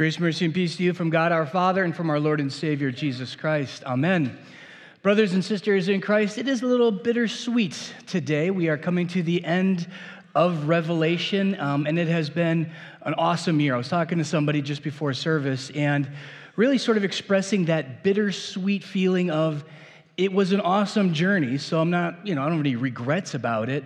Grace, mercy, and peace to you from God our Father and from our Lord and Savior Jesus Christ. Amen. Brothers and sisters in Christ, it is a little bittersweet today. We are coming to the end of Revelation, um, and it has been an awesome year. I was talking to somebody just before service and really sort of expressing that bittersweet feeling of it was an awesome journey. So I'm not, you know, I don't have any regrets about it.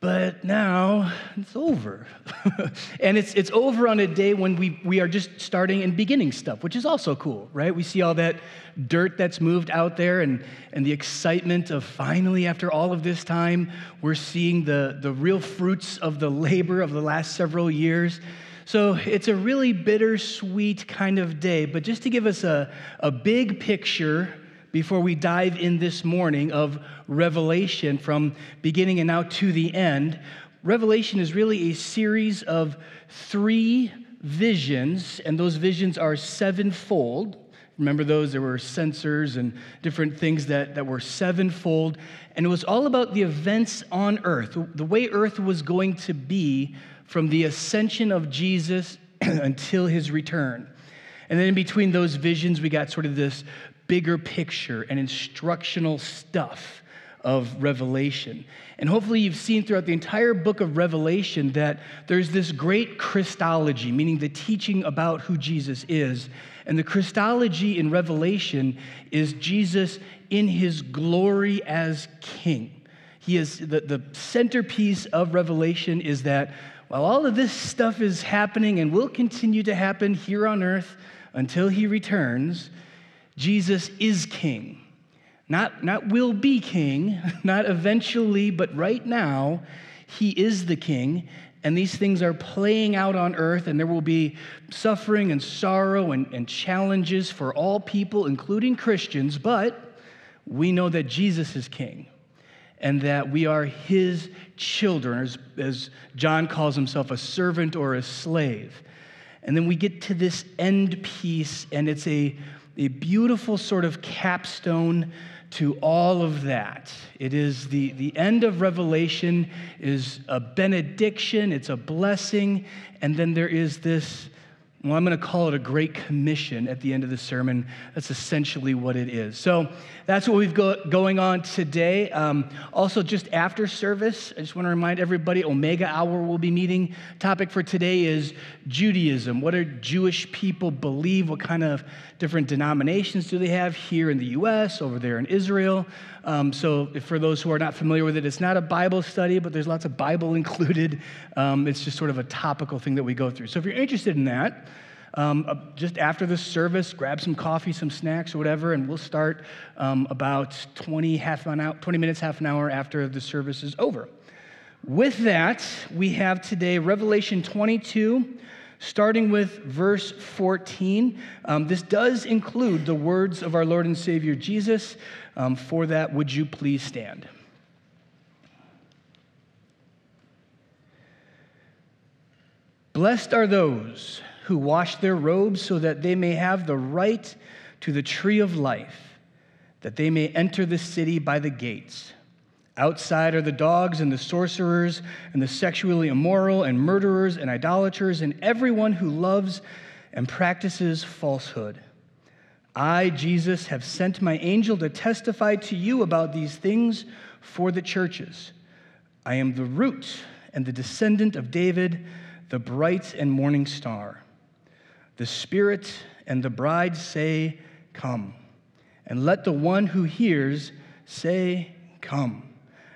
But now it's over. and it's, it's over on a day when we, we are just starting and beginning stuff, which is also cool, right? We see all that dirt that's moved out there and, and the excitement of finally, after all of this time, we're seeing the, the real fruits of the labor of the last several years. So it's a really bittersweet kind of day. But just to give us a, a big picture, before we dive in this morning of Revelation from beginning and now to the end. Revelation is really a series of three visions, and those visions are sevenfold. Remember those? There were censers and different things that, that were sevenfold. And it was all about the events on earth, the way earth was going to be from the ascension of Jesus until his return. And then in between those visions, we got sort of this bigger picture and instructional stuff of Revelation. And hopefully, you've seen throughout the entire book of Revelation that there's this great Christology, meaning the teaching about who Jesus is. And the Christology in Revelation is Jesus in his glory as king. He is the, the centerpiece of Revelation is that while all of this stuff is happening and will continue to happen here on earth until he returns, Jesus is king. Not, not will be king, not eventually, but right now, he is the king. And these things are playing out on earth, and there will be suffering and sorrow and, and challenges for all people, including Christians. But we know that Jesus is king and that we are his children, as, as John calls himself, a servant or a slave. And then we get to this end piece, and it's a a beautiful sort of capstone to all of that. It is the, the end of Revelation is a benediction, it's a blessing, and then there is this well, I'm going to call it a great commission at the end of the sermon. That's essentially what it is. So that's what we've got going on today. Um, also, just after service, I just want to remind everybody Omega Hour will be meeting. Topic for today is Judaism. What do Jewish people believe? What kind of different denominations do they have here in the U.S., over there in Israel? Um, so, for those who are not familiar with it, it's not a Bible study, but there's lots of Bible included. Um, it's just sort of a topical thing that we go through. So, if you're interested in that, um, uh, just after the service, grab some coffee, some snacks, or whatever, and we'll start um, about 20, half an hour, 20 minutes, half an hour after the service is over. With that, we have today Revelation 22, starting with verse 14. Um, this does include the words of our Lord and Savior Jesus. Um, for that, would you please stand? Blessed are those who wash their robes so that they may have the right to the tree of life, that they may enter the city by the gates. Outside are the dogs and the sorcerers and the sexually immoral and murderers and idolaters and everyone who loves and practices falsehood. I, Jesus, have sent my angel to testify to you about these things for the churches. I am the root and the descendant of David, the bright and morning star. The Spirit and the bride say, Come. And let the one who hears say, Come.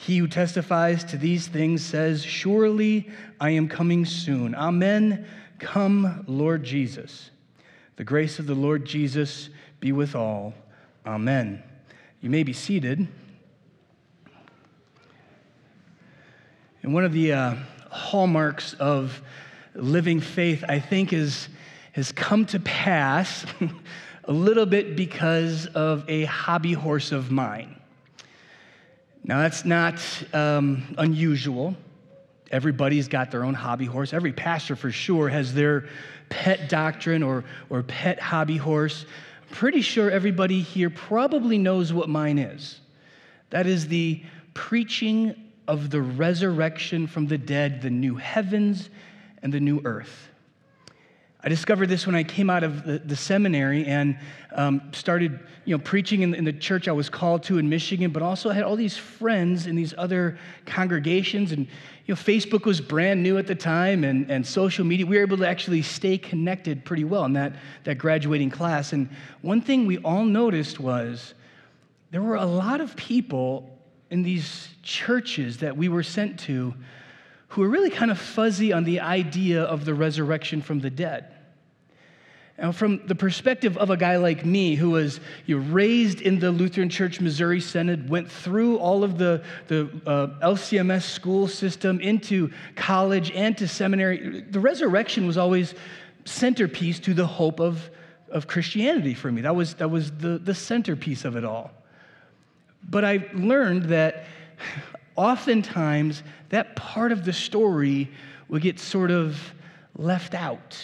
He who testifies to these things says, Surely I am coming soon. Amen. Come, Lord Jesus. The grace of the Lord Jesus be with all. Amen. You may be seated. And one of the uh, hallmarks of living faith, I think, is, has come to pass a little bit because of a hobby horse of mine. Now, that's not um, unusual. Everybody's got their own hobby horse. Every pastor, for sure, has their pet doctrine or, or pet hobby horse. I'm pretty sure everybody here probably knows what mine is. That is the preaching of the resurrection from the dead, the new heavens and the new earth. I discovered this when I came out of the, the seminary and um, started, you know, preaching in, in, the church I was called to in Michigan, but also I had all these friends in these other congregations. And, you know, Facebook was brand new at the time and, and social media. We were able to actually stay connected pretty well in that, that graduating class. And one thing we all noticed was there were a lot of people in these churches that we were sent to who are really kind of fuzzy on the idea of the resurrection from the dead. Now, from the perspective of a guy like me who was you know, raised in the Lutheran Church Missouri Synod, went through all of the, the uh, LCMS school system into college and to seminary, the resurrection was always centerpiece to the hope of, of Christianity for me. That was, that was the, the centerpiece of it all. But I learned that oftentimes that part of the story would get sort of left out.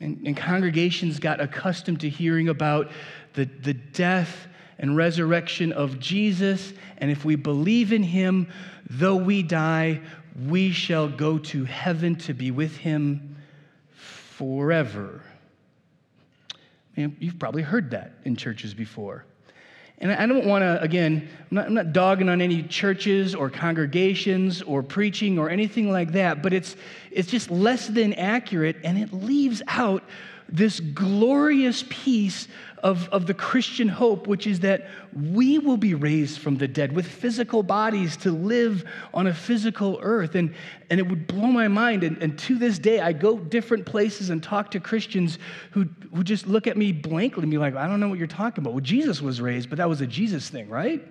And, and, congregations got accustomed to hearing about the, the death and resurrection of Jesus. And if we believe in him, though we die, we shall go to heaven to be with him forever. You've probably heard that in churches before. And I don't want to, again, I'm not, I'm not, dogging on any churches or congregations or preaching or anything like that, but it's, it's just less than accurate and it leaves out this glorious piece of, of the Christian hope, which is that we will be raised from the dead with physical bodies to live on a physical earth. And, and it would blow my mind. And, and to this day, I go different places and talk to Christians who, who just look at me blankly and be like, I don't know what you're talking about. Well, Jesus was raised, but that was a Jesus thing, right?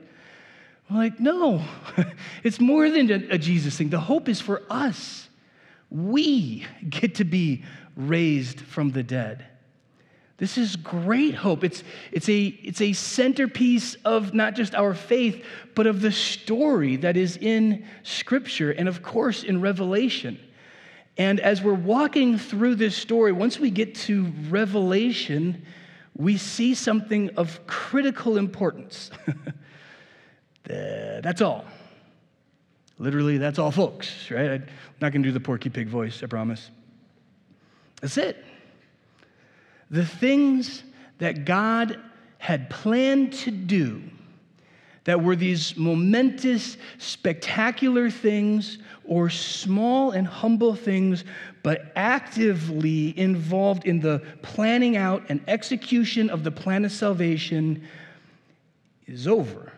I'm like, no, it's more than a, a Jesus thing. The hope is for us. We get to be raised from the dead. This is great hope. It's, it's, a, it's a centerpiece of not just our faith, but of the story that is in Scripture and, of course, in Revelation. And as we're walking through this story, once we get to Revelation, we see something of critical importance. that's all. Literally, that's all, folks, right? I'm not going to do the Porky Pig voice, I promise. That's it. The things that God had planned to do that were these momentous, spectacular things or small and humble things, but actively involved in the planning out and execution of the plan of salvation is over.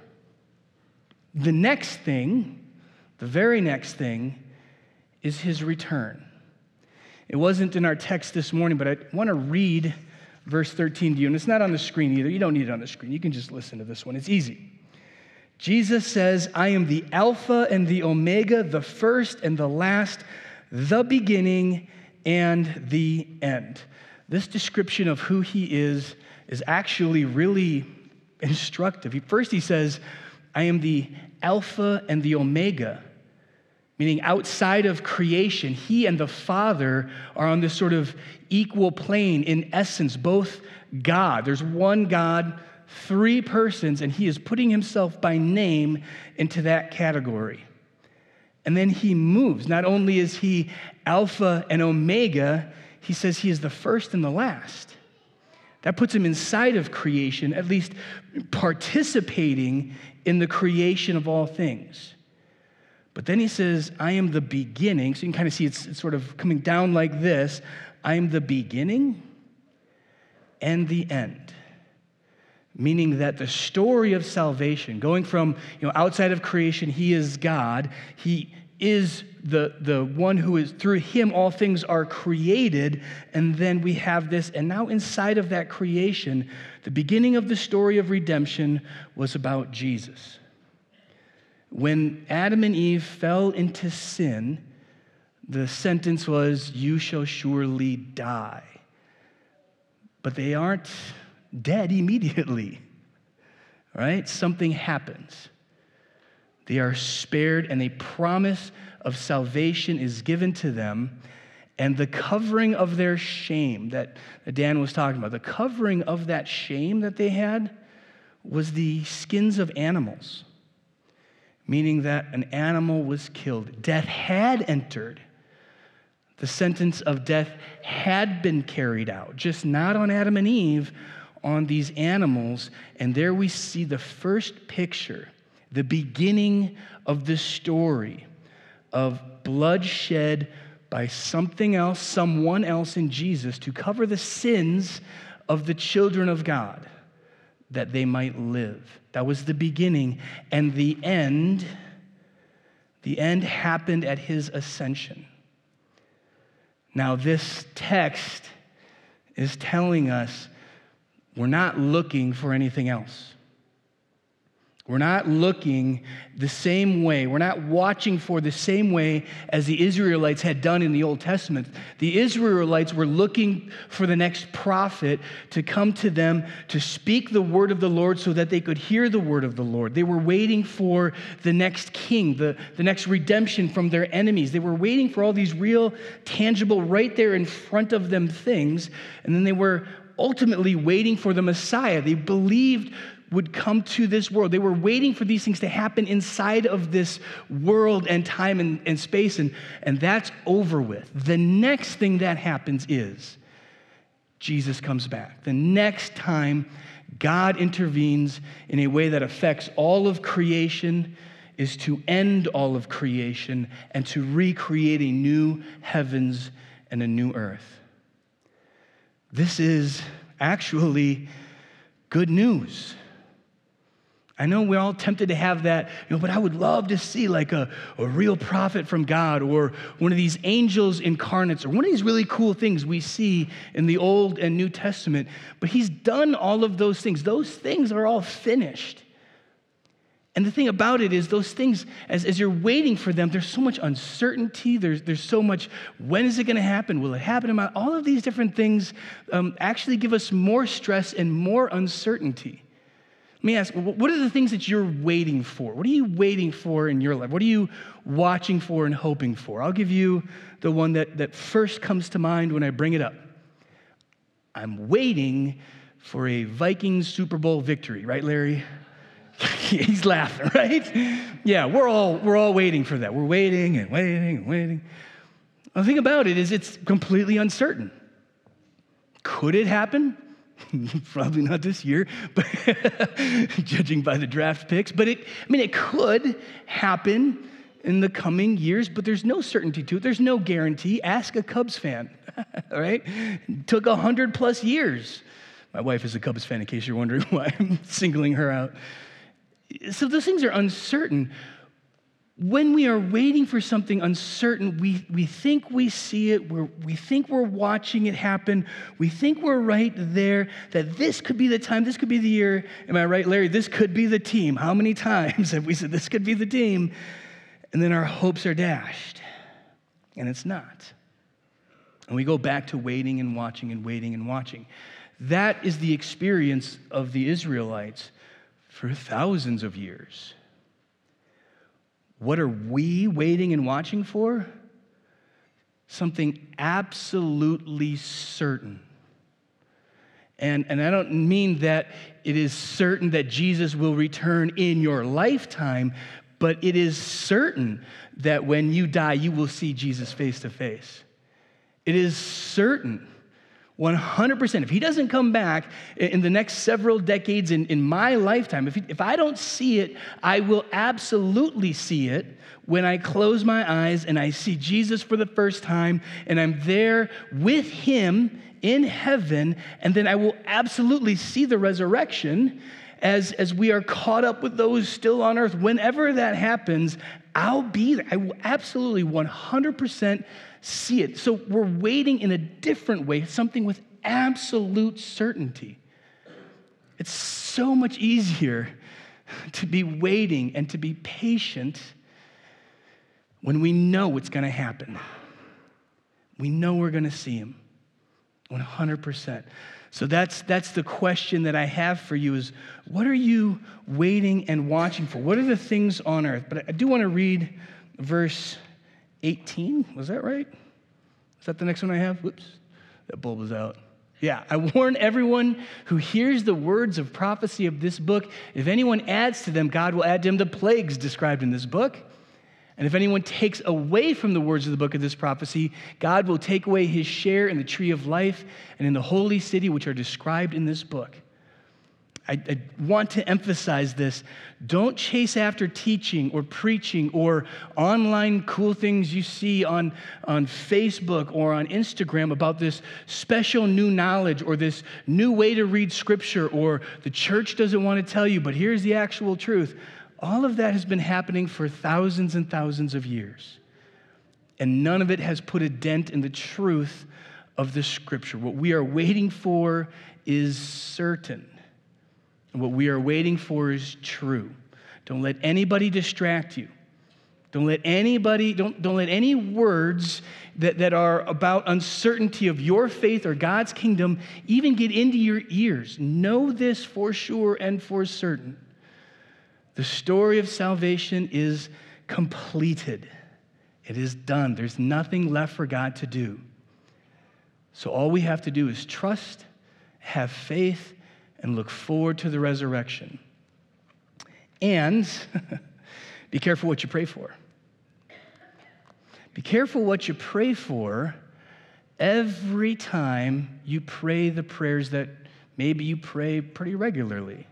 The next thing, the very next thing, is his return. It wasn't in our text this morning, but I want to read verse 13 to you. And it's not on the screen either. You don't need it on the screen. You can just listen to this one, it's easy. Jesus says, I am the Alpha and the Omega, the first and the last, the beginning and the end. This description of who he is is actually really instructive. First, he says, I am the Alpha and the Omega meaning outside of creation, he and the Father are on this sort of equal plane in essence, both God. There's one God, three persons, and he is putting himself by name into that category. And then he moves. Not only is he Alpha and Omega, he says he is the first and the last. That puts him inside of creation, at least participating in the creation of all things. But then he says, I am the beginning. So you can kind of see it's, it's sort of coming down like this I am the beginning and the end. Meaning that the story of salvation, going from you know, outside of creation, he is God, he is the, the one who is through him all things are created and then we have this and now inside of that creation the beginning of the story of redemption was about jesus when Adam and Eve fell into sin, the sentence was, You shall surely die. but they aren't dead immediately. Right? Something happens. They are spared, and a promise of salvation is given to them. And the covering of their shame that Dan was talking about, the covering of that shame that they had was the skins of animals, meaning that an animal was killed. Death had entered. The sentence of death had been carried out, just not on Adam and Eve, on these animals. And there we see the first picture the beginning of the story of bloodshed by something else, someone else in Jesus to cover the sins of the children of God that they might live. That was the beginning. And the end, the end happened at his ascension. Now, this text is telling us we're not looking for anything else. We're not looking the same way. We're not watching for the same way as the Israelites had done in the Old Testament. The Israelites were looking for the next prophet to come to them to speak the word of the Lord so that they could hear the word of the Lord. They were waiting for the next king, the, the next redemption from their enemies. They were waiting for all these real, tangible, right there in front of them things. And then they were ultimately waiting for the Messiah. They believed would come to this world. They were waiting for these things to happen inside of this world and time and, and space, and, and that's over with. The next thing that happens is Jesus comes back. The next time God intervenes in a way that affects all of creation is to end all of creation and to recreate a new heavens and a new earth. This is actually good news. I know we're all tempted to have that, you know, but I would love to see like a, a real prophet from God or one of these angels incarnates or one of these really cool things we see in the Old and New Testament. But he's done all of those things. Those things are all finished. And the thing about it is, those things, as, as you're waiting for them, there's so much uncertainty. There's, there's so much, when is it going to happen? Will it happen? All of these different things um, actually give us more stress and more uncertainty. Let me ask, what are the things that you're waiting for? What are you waiting for in your life? What are you watching for and hoping for? I'll give you the one that, that first comes to mind when I bring it up. I'm waiting for a Vikings Super Bowl victory, right, Larry? He's laughing, right? Yeah, we're all, we're all waiting for that. We're waiting and waiting and waiting. The thing about it is, it's completely uncertain. Could it happen? Probably not this year, but judging by the draft picks. But it, I mean, it could happen in the coming years, but there's no certainty to it. There's no guarantee. Ask a Cubs fan, right? It took a hundred plus years. My wife is a Cubs fan, in case you're wondering why I'm singling her out. So those things are uncertain when we are waiting for something uncertain, we, we think we see it, we're, we think we're watching it happen, we think we're right there, that this could be the time, this could be the year. Am I right, Larry? This could be the team. How many times have we said this could be the team? And then our hopes are dashed, and it's not. And we go back to waiting and watching and waiting and watching. That is the experience of the Israelites for thousands of years. What are we waiting and watching for? Something absolutely certain. And, and I don't mean that it is certain that Jesus will return in your lifetime, but it is certain that when you die, you will see Jesus face to face. It is certain 100%. If he doesn't come back in the next several decades in, in my lifetime, if, he, if I don't see it, I will absolutely see it when I close my eyes and I see Jesus for the first time and I'm there with him in heaven. And then I will absolutely see the resurrection as, as we are caught up with those still on earth. Whenever that happens, I'll be there. I will absolutely 100% see it. So we're waiting in a different way, something with absolute certainty. It's so much easier to be waiting and to be patient when we know what's going to happen. We know we're going to see him. 100%. So that's, that's the question that I have for you is what are you waiting and watching for? What are the things on earth? But I do want to read verse 18. Was that right? Is that the next one I have? Whoops, that bulb is out. Yeah, I warn everyone who hears the words of prophecy of this book. If anyone adds to them, God will add to him the plagues described in this book. And if anyone takes away from the words of the book of this prophecy, God will take away his share in the tree of life and in the holy city which are described in this book. I, I, want to emphasize this. Don't chase after teaching or preaching or online cool things you see on, on Facebook or on Instagram about this special new knowledge or this new way to read scripture or the church doesn't want to tell you, but here's the actual truth. All of that has been happening for thousands and thousands of years. And none of it has put a dent in the truth of the scripture. What we are waiting for is certain. And what we are waiting for is true. Don't let anybody distract you. Don't let anybody, don't, don't let any words that, that are about uncertainty of your faith or God's kingdom even get into your ears. Know this for sure and for certain. The story of salvation is completed, it is done. There's nothing left for God to do. So all we have to do is trust, have faith, and look forward to the resurrection. And be careful what you pray for. Be careful what you pray for every time you pray the prayers that maybe you pray pretty regularly.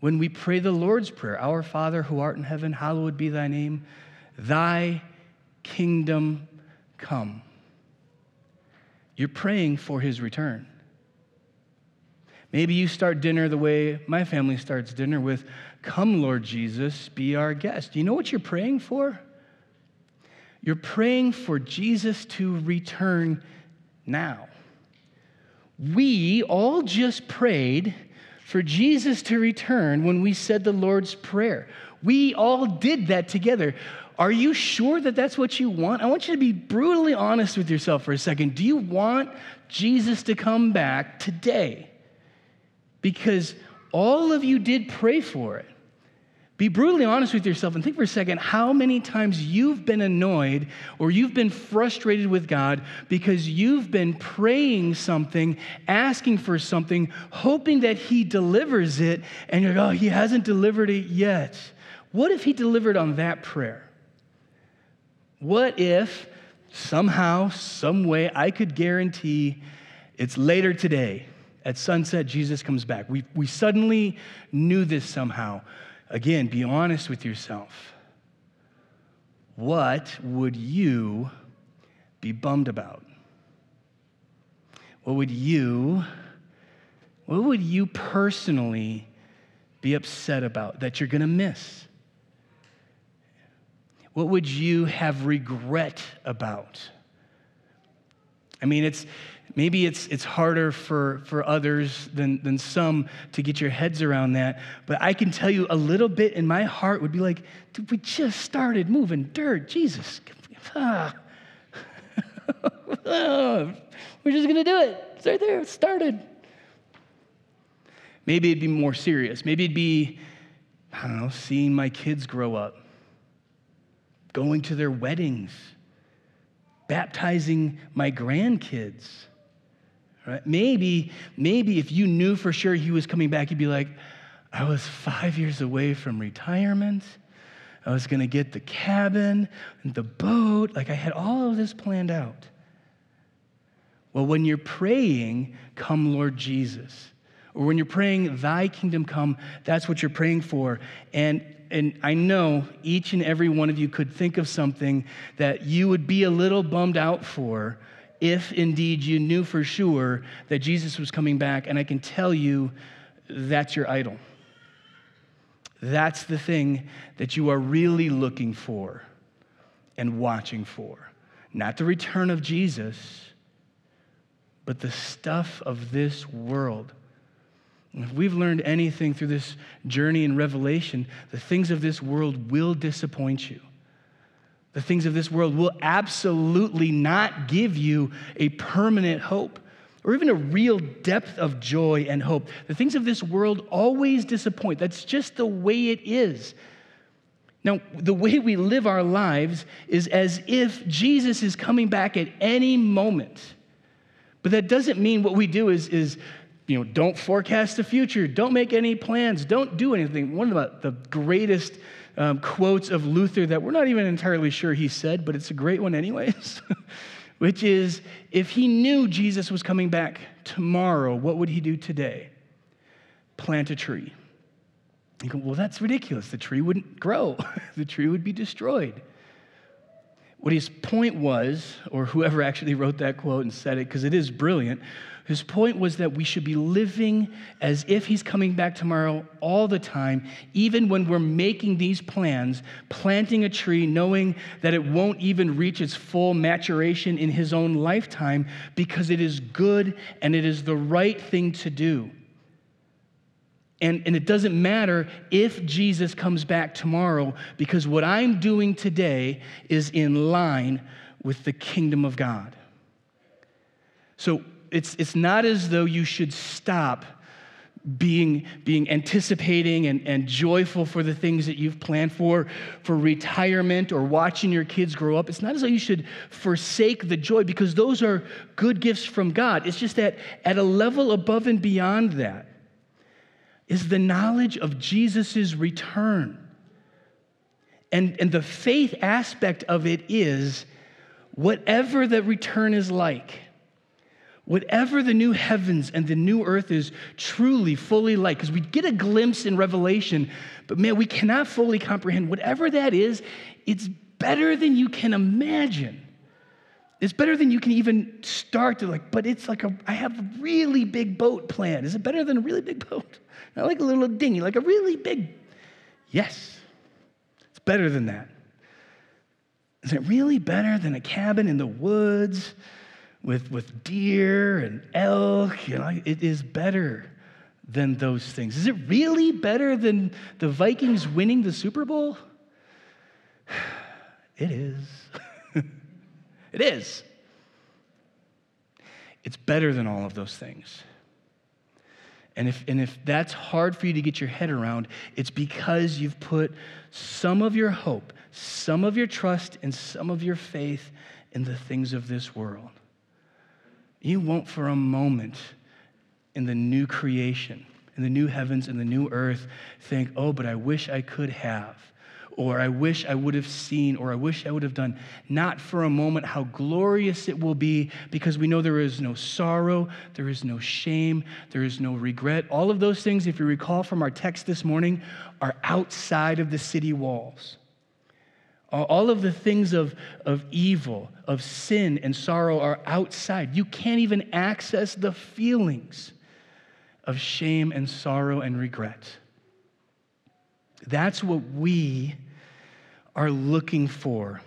When we pray the Lord's Prayer, Our Father who art in heaven, hallowed be thy name, thy kingdom come. You're praying for his return. Maybe you start dinner the way my family starts dinner with, Come, Lord Jesus, be our guest. You know what you're praying for? You're praying for Jesus to return now. We all just prayed for Jesus to return when we said the Lord's Prayer. We all did that together. Are you sure that that's what you want? I want you to be brutally honest with yourself for a second. Do you want Jesus to come back today? Because all of you did pray for it. Be brutally honest with yourself and think for a second how many times you've been annoyed or you've been frustrated with God because you've been praying something, asking for something, hoping that He delivers it, and you're like, oh, He hasn't delivered it yet. What if He delivered on that prayer? What if somehow, some way, I could guarantee it's later today? At sunset, Jesus comes back. We, we suddenly knew this somehow. Again, be honest with yourself. What would you be bummed about? What would you, what would you personally be upset about that you're going to miss? What would you have regret about? I mean, it's, Maybe it's, it's harder for, for others than, than some to get your heads around that. But I can tell you a little bit in my heart would be like, dude, we just started moving dirt. Jesus. We're just going to do it. It's right there. It started. Maybe it'd be more serious. Maybe it'd be, I don't know, seeing my kids grow up, going to their weddings, baptizing my grandkids Right? Maybe, maybe if you knew for sure he was coming back, you'd be like, I was five years away from retirement. I was going to get the cabin and the boat. Like I had all of this planned out. Well, when you're praying, come, Lord Jesus, or when you're praying, Thy kingdom come, that's what you're praying for. And, and I know each and every one of you could think of something that you would be a little bummed out for if indeed you knew for sure that Jesus was coming back. And I can tell you that's your idol. That's the thing that you are really looking for and watching for. Not the return of Jesus, but the stuff of this world. if we've learned anything through this journey in Revelation, the things of this world will disappoint you the things of this world will absolutely not give you a permanent hope. or even a real depth of joy and hope. The things of this world always disappoint. That's just the way it is. Now, the way we live our lives is as if Jesus is coming back at any moment. But that doesn't mean what we do is, is you know, don't forecast the future, don't make any plans, don't do anything. One of the, greatest um, quotes of Luther that we're not even entirely sure he said, but it's a great one, anyways, which is if he knew Jesus was coming back tomorrow, what would he do today? Plant a tree. You go, well, that's ridiculous. The tree wouldn't grow, the tree would be destroyed. What his point was, or whoever actually wrote that quote and said it, because it is brilliant, his point was that we should be living as if he's coming back tomorrow all the time, even when we're making these plans, planting a tree, knowing that it won't even reach its full maturation in his own lifetime because it is good and it is the right thing to do. And, and it doesn't matter if Jesus comes back tomorrow because what I'm doing today is in line with the kingdom of God. So it's, it's not as though you should stop being, being anticipating and, and joyful for the things that you've planned for, for retirement or watching your kids grow up. It's not as though you should forsake the joy because those are good gifts from God. It's just that at a level above and beyond that, is the knowledge of Jesus' return. And, and the faith aspect of it is whatever the return is like, whatever the new heavens and the new earth is truly, fully like, because we get a glimpse in Revelation, but man, we cannot fully comprehend. Whatever that is, it's better than you can imagine. It's better than you can even start to like, but it's like a, I have a really big boat plan. Is it better than a really big boat? Not like a little dinghy, like a really big. Yes, it's better than that. Is it really better than a cabin in the woods with, with deer and elk? You know, it is better than those things. Is it really better than the Vikings winning the Super Bowl? It is. it is. It's better than all of those things. And if, and if that's hard for you to get your head around, it's because you've put some of your hope, some of your trust, and some of your faith in the things of this world. You won't for a moment in the new creation, in the new heavens and the new earth, think, oh, but I wish I could have or I wish I would have seen, or I wish I would have done. Not for a moment how glorious it will be because we know there is no sorrow, there is no shame, there is no regret. All of those things, if you recall from our text this morning, are outside of the city walls. All of the things of, of evil, of sin and sorrow are outside. You can't even access the feelings of shame and sorrow and regret. That's what we are looking for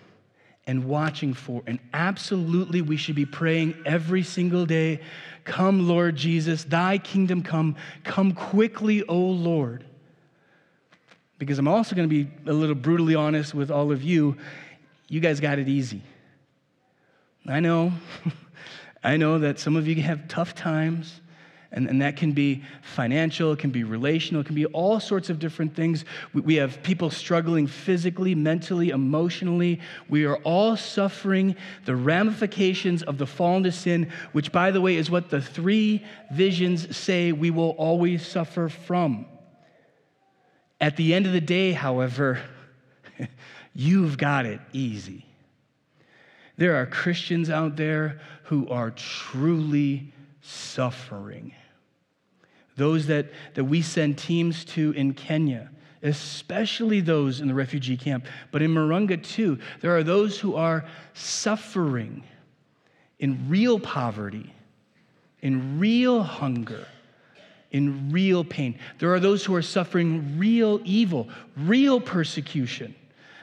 and watching for. And absolutely, we should be praying every single day Come, Lord Jesus, thy kingdom come. Come quickly, O Lord. Because I'm also going to be a little brutally honest with all of you. You guys got it easy. I know. I know that some of you have tough times. And, and that can be financial, it can be relational, it can be all sorts of different things. We, we have people struggling physically, mentally, emotionally. We are all suffering the ramifications of the fall into sin, which, by the way, is what the three visions say we will always suffer from. At the end of the day, however, you've got it easy. There are Christians out there who are truly suffering. Those that, that we send teams to in Kenya, especially those in the refugee camp, but in Marunga too, there are those who are suffering in real poverty, in real hunger, in real pain. There are those who are suffering real evil, real persecution.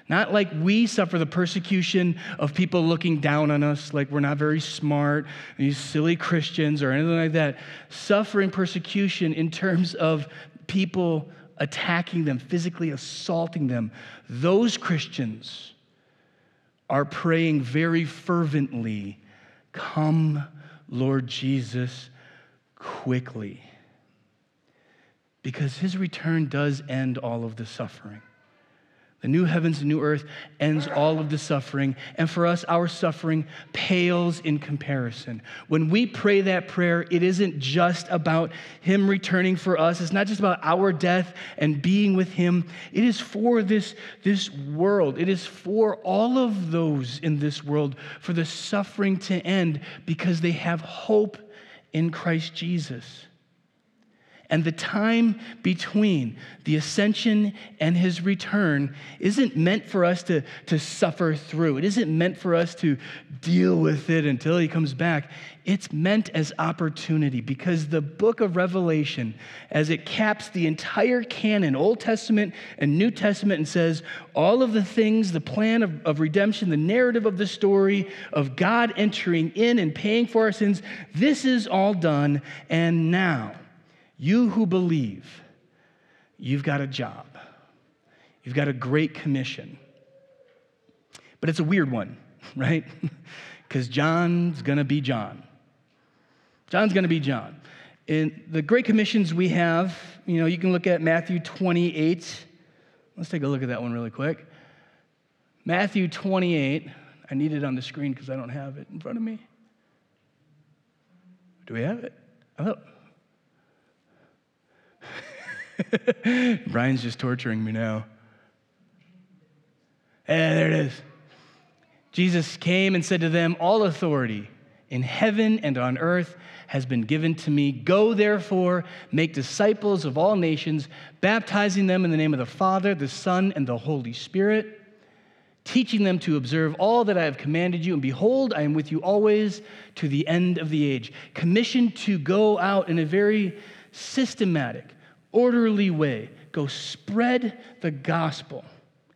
Not like we suffer the persecution of people looking down on us, like we're not very smart, these silly Christians or anything like that. Suffering persecution in terms of people attacking them, physically assaulting them. Those Christians are praying very fervently, Come, Lord Jesus quickly. Because his return does end all of the suffering. The new heavens and new earth ends all of the suffering. And for us, our suffering pales in comparison. When we pray that prayer, it isn't just about Him returning for us. It's not just about our death and being with Him. It is for this, this world. It is for all of those in this world, for the suffering to end because they have hope in Christ Jesus. And the time between the ascension and his return isn't meant for us to, to suffer through. It isn't meant for us to deal with it until he comes back. It's meant as opportunity because the book of Revelation, as it caps the entire canon, Old Testament and New Testament, and says all of the things, the plan of, of redemption, the narrative of the story of God entering in and paying for our sins, this is all done. And now, you who believe, you've got a job. You've got a great commission. But it's a weird one, right? Because John's going to be John. John's going to be John. In the great commissions we have, you know, you can look at Matthew 28. Let's take a look at that one really quick. Matthew 28. I need it on the screen because I don't have it in front of me. Do we have it? Oh, Brian's just torturing me now. Yeah, there it is. Jesus came and said to them, All authority in heaven and on earth has been given to me. Go therefore, make disciples of all nations, baptizing them in the name of the Father, the Son, and the Holy Spirit, teaching them to observe all that I have commanded you. And behold, I am with you always to the end of the age. Commissioned to go out in a very systematic, orderly way. Go spread the gospel.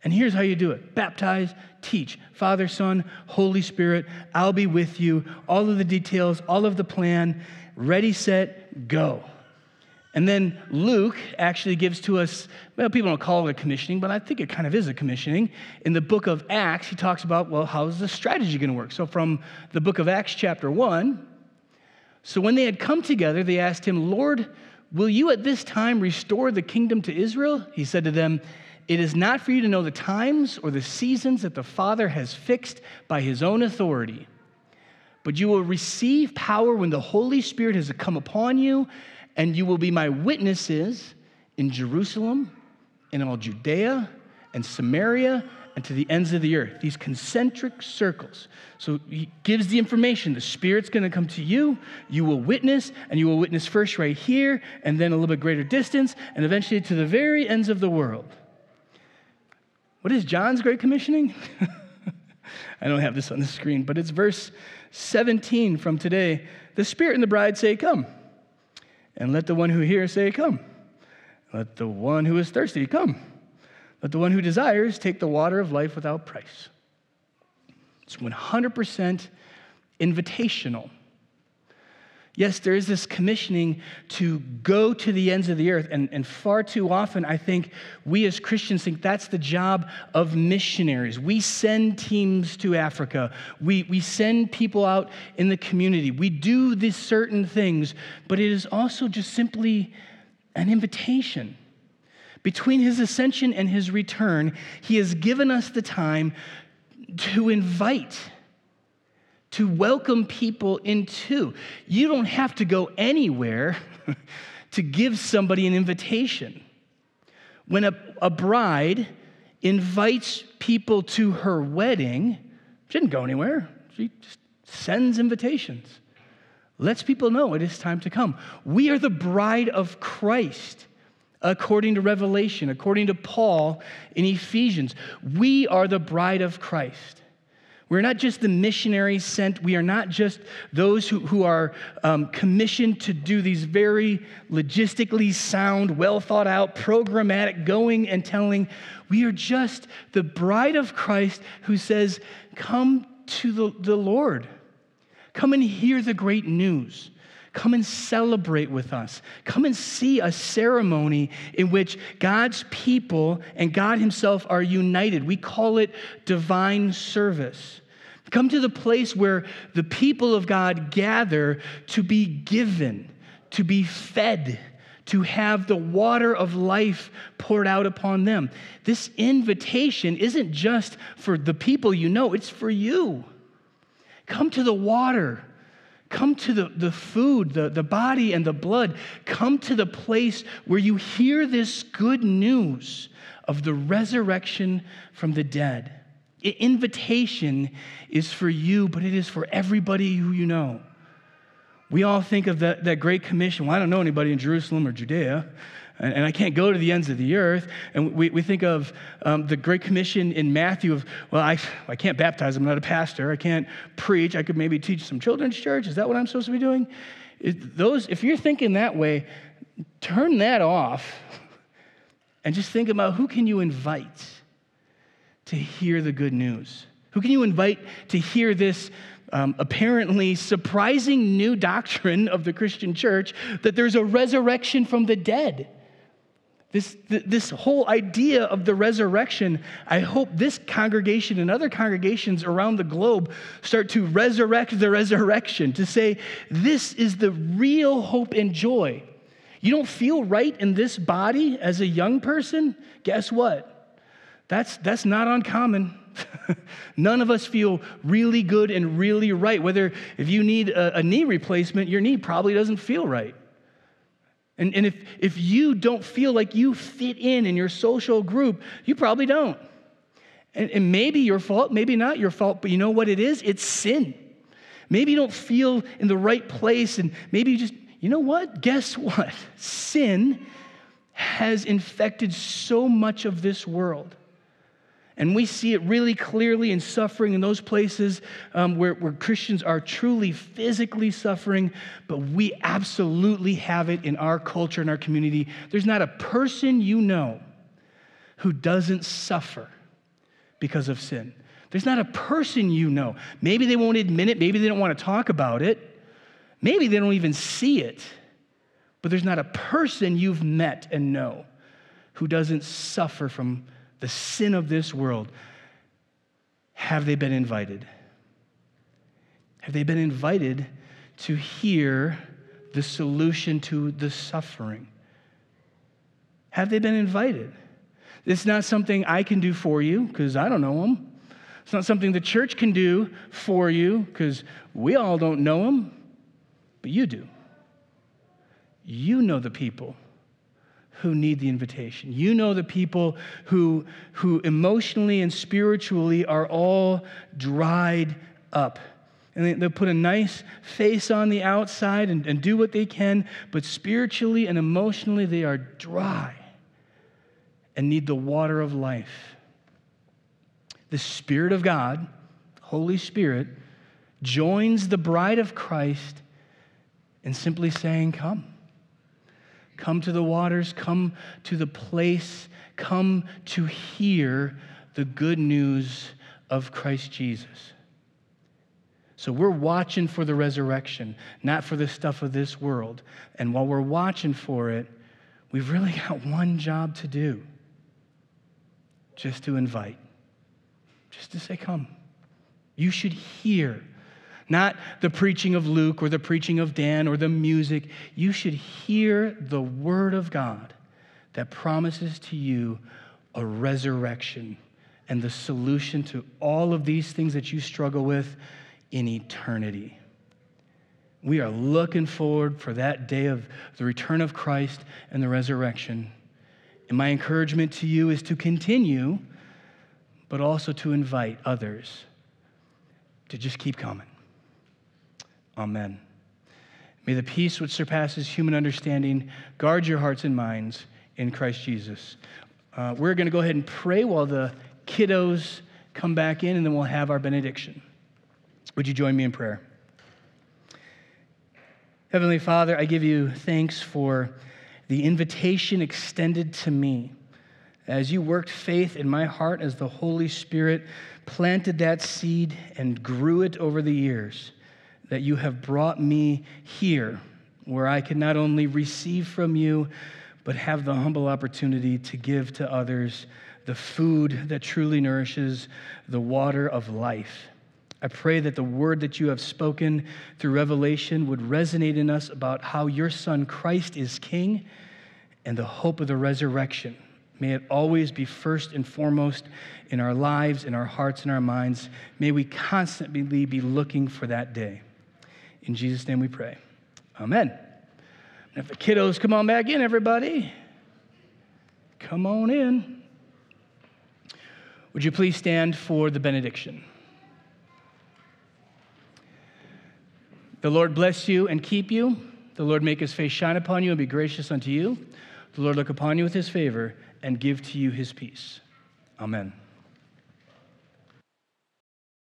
And here's how you do it baptize, teach. Father, Son, Holy Spirit, I'll be with you. All of the details, all of the plan. Ready, set, go. And then Luke actually gives to us, well, people don't call it a commissioning, but I think it kind of is a commissioning. In the book of Acts, he talks about, well, how's the strategy going to work? So from the book of Acts, chapter 1, so when they had come together, they asked him, Lord, Will you at this time restore the kingdom to Israel? He said to them, It is not for you to know the times or the seasons that the Father has fixed by his own authority. But you will receive power when the Holy Spirit has come upon you, and you will be my witnesses in Jerusalem, in all Judea and Samaria, and to the ends of the earth, these concentric circles. So he gives the information. The Spirit's going to come to you. You will witness, and you will witness first right here, and then a little bit greater distance, and eventually to the very ends of the world. What is John's great commissioning? I don't have this on the screen, but it's verse 17 from today. The Spirit and the bride say, Come. And let the one who hears say, Come. Let the one who is thirsty come. Let the one who desires take the water of life without price. It's 100% invitational. Yes, there is this commissioning to go to the ends of the earth. And, and far too often, I think we as Christians think that's the job of missionaries. We send teams to Africa, we, we send people out in the community. We do these certain things, but it is also just simply an invitation. Between his ascension and his return, he has given us the time to invite, to welcome people into. You don't have to go anywhere to give somebody an invitation. When a, a bride invites people to her wedding, she didn't go anywhere. She just sends invitations, lets people know it is time to come. We are the bride of Christ according to Revelation, according to Paul in Ephesians. We are the bride of Christ. We're not just the missionaries sent. We are not just those who, who are um, commissioned to do these very logistically sound, well thought out, programmatic going and telling. We are just the bride of Christ who says, Come to the, the Lord. Come and hear the great news. Come and celebrate with us. Come and see a ceremony in which God's people and God Himself are united. We call it divine service. Come to the place where the people of God gather to be given, to be fed, to have the water of life poured out upon them. This invitation isn't just for the people you know, it's for you. Come to the water. Come to the, the food, the, the body, and the blood. Come to the place where you hear this good news of the resurrection from the dead. Invitation is for you, but it is for everybody who you know. We all think of that, that Great Commission. Well, I don't know anybody in Jerusalem or Judea, and, and I can't go to the ends of the earth. And we, we think of um, the Great Commission in Matthew of, well, I, I can't baptize, I'm not a pastor. I can't preach. I could maybe teach some children's church. Is that what I'm supposed to be doing? It, those, if you're thinking that way, turn that off and just think about who can you invite to hear the good news? Who can you invite to hear this um, apparently surprising new doctrine of the Christian church that there's a resurrection from the dead. This, this whole idea of the resurrection, I hope this congregation and other congregations around the globe start to resurrect the resurrection, to say, this is the real hope and joy. You don't feel right in this body as a young person? Guess what? That's, that's not uncommon. None of us feel really good and really right. Whether if you need a, a, knee replacement, your knee probably doesn't feel right. And, and if, if you don't feel like you fit in in your social group, you probably don't. And, and maybe your fault, maybe not your fault, but you know what it is? It's sin. Maybe you don't feel in the right place, and maybe you just, you know what? Guess what? Sin has infected so much of this world. And we see it really clearly in suffering in those places um, where, where Christians are truly physically suffering, but we absolutely have it in our culture, in our community. There's not a person you know who doesn't suffer because of sin. There's not a person you know. Maybe they won't admit it, maybe they don't want to talk about it, maybe they don't even see it, but there's not a person you've met and know who doesn't suffer from the sin of this world, have they been invited? Have they been invited to hear the solution to the suffering? Have they been invited? It's not something I can do for you because I don't know them. It's not something the church can do for you because we all don't know them, but you do. You know the people who need the invitation. You know the people who, who emotionally and spiritually are all dried up. And they, they'll put a nice face on the outside and, and do what they can, but spiritually and emotionally, they are dry and need the water of life. The Spirit of God, Holy Spirit, joins the bride of Christ in simply saying, Come. Come to the waters, come to the place, come to hear the good news of Christ Jesus. So we're watching for the resurrection, not for the stuff of this world. And while we're watching for it, we've really got one job to do just to invite, just to say, Come. You should hear not the preaching of Luke or the preaching of Dan or the music. You should hear the word of God that promises to you a resurrection and the solution to all of these things that you struggle with in eternity. We are looking forward for that day of the return of Christ and the resurrection. And my encouragement to you is to continue, but also to invite others to just keep coming. Amen. May the peace which surpasses human understanding guard your hearts and minds in Christ Jesus. Uh, we're going to go ahead and pray while the kiddos come back in, and then we'll have our benediction. Would you join me in prayer? Heavenly Father, I give you thanks for the invitation extended to me as you worked faith in my heart as the Holy Spirit planted that seed and grew it over the years that you have brought me here, where I can not only receive from you, but have the humble opportunity to give to others the food that truly nourishes, the water of life. I pray that the word that you have spoken through Revelation would resonate in us about how your Son Christ is King and the hope of the resurrection. May it always be first and foremost in our lives, in our hearts, in our minds. May we constantly be looking for that day. In Jesus' name we pray. Amen. if the kiddos come on back in, everybody, come on in. Would you please stand for the benediction? The Lord bless you and keep you. The Lord make his face shine upon you and be gracious unto you. The Lord look upon you with his favor and give to you his peace. Amen.